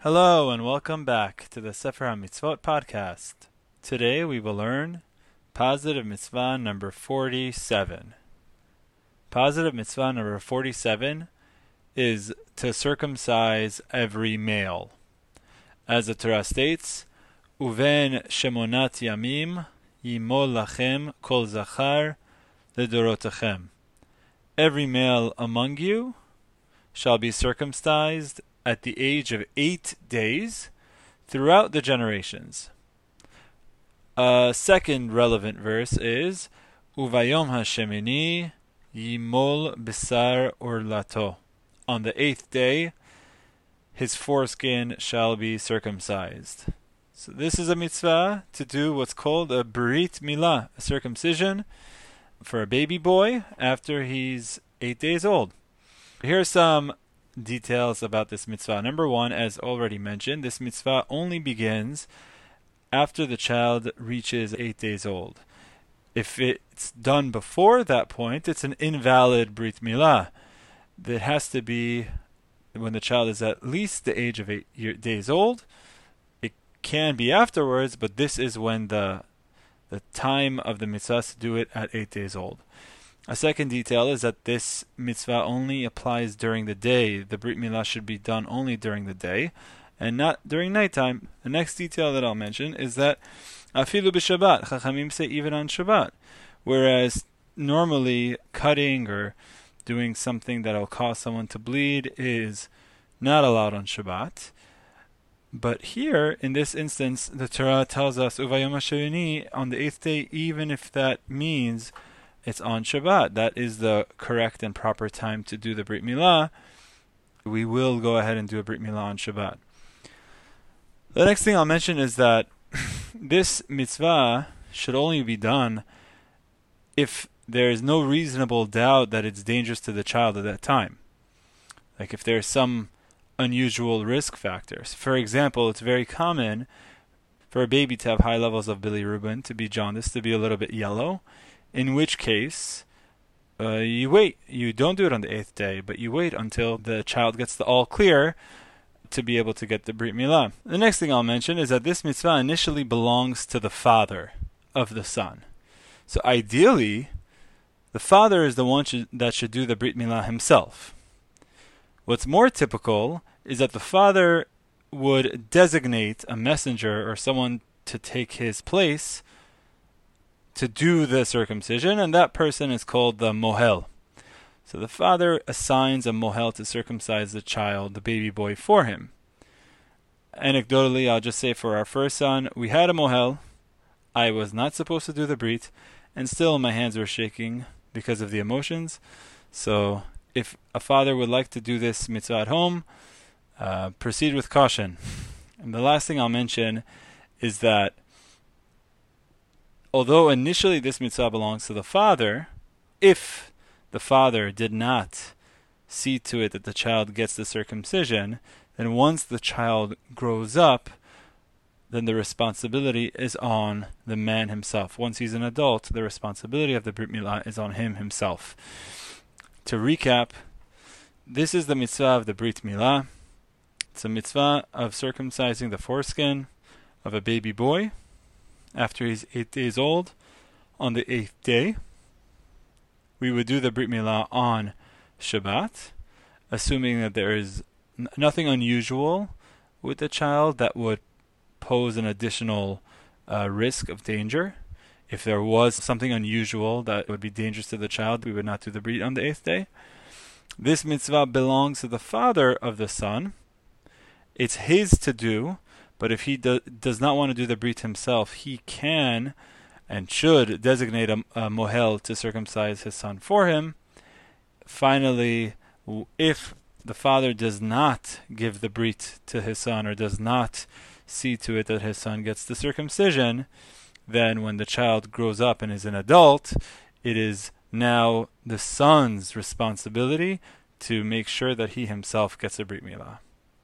Hello and welcome back to the Sefer HaMitzvot podcast. Today we will learn positive mitzvah number 47. Positive mitzvah number 47 is to circumcise every male. As the Torah states, Uven shemonat yamim yimol lachem kol zachar ledorotechem. Every male among you shall be circumcised at the age of eight days throughout the generations. A second relevant verse is Uvayom Hashemini Yimol Bisar Orlato. On the eighth day, his foreskin shall be circumcised. So this is a mitzvah to do what's called a brit milah, a circumcision for a baby boy after he's eight days old. Here are some details about this mitzvah. Number one, as already mentioned, this mitzvah only begins after the child reaches eight days old. If it's done before that point, it's an invalid brit milah. It has to be when the child is at least the age of eight year, days old. It can be afterwards, but this is when the the time of the mitzvah to do it at eight days old. A second detail is that this mitzvah only applies during the day. The Brit Milah should be done only during the day and not during nighttime. The next detail that I'll mention is that afilu b'Shabbat, Chachamim say even on Shabbat, whereas normally cutting or doing something that'll cause someone to bleed is not allowed on Shabbat. But here, in this instance, the Torah tells us Uvayom on the eighth day, even if that means it's on Shabbat. That is the correct and proper time to do the Brit Milah. We will go ahead and do a Brit Milah on Shabbat. The next thing I'll mention is that this mitzvah should only be done if there is no reasonable doubt that it's dangerous to the child at that time. Like if there's some unusual risk factors. For example, it's very common for a baby to have high levels of bilirubin, to be jaundiced, to be a little bit yellow in which case uh, you wait. You don't do it on the eighth day, but you wait until the child gets the all clear to be able to get the Brit Milah. The next thing I'll mention is that this mitzvah initially belongs to the father of the son. So ideally, the father is the one should, that should do the Brit Milah himself. What's more typical is that the father would designate a messenger or someone to take his place to do the circumcision, and that person is called the mohel. So the father assigns a mohel to circumcise the child, the baby boy, for him. Anecdotally, I'll just say for our first son, we had a mohel. I was not supposed to do the brit, and still my hands were shaking because of the emotions. So if a father would like to do this mitzvah at home, uh, proceed with caution. And the last thing I'll mention is that although initially this mitzvah belongs to the father, if the father did not see to it that the child gets the circumcision, then once the child grows up, then the responsibility is on the man himself. Once he's an adult, the responsibility of the Brit Milah is on him himself. To recap, this is the mitzvah of the Brit Milah. It's a mitzvah of circumcising the foreskin of a baby boy after he's eight days old. On the eighth day, we would do the Brit Milah on Shabbat, assuming that there is nothing unusual with the child that would pose an additional uh, risk of danger. If there was something unusual that would be dangerous to the child, we would not do the Brit on the eighth day. This mitzvah belongs to the father of the son. It's his to do, but if he do, does not want to do the brit himself, he can and should designate a, a mohel to circumcise his son for him. Finally, if the father does not give the brit to his son or does not see to it that his son gets the circumcision, then when the child grows up and is an adult, it is now the son's responsibility to make sure that he himself gets a brit milah.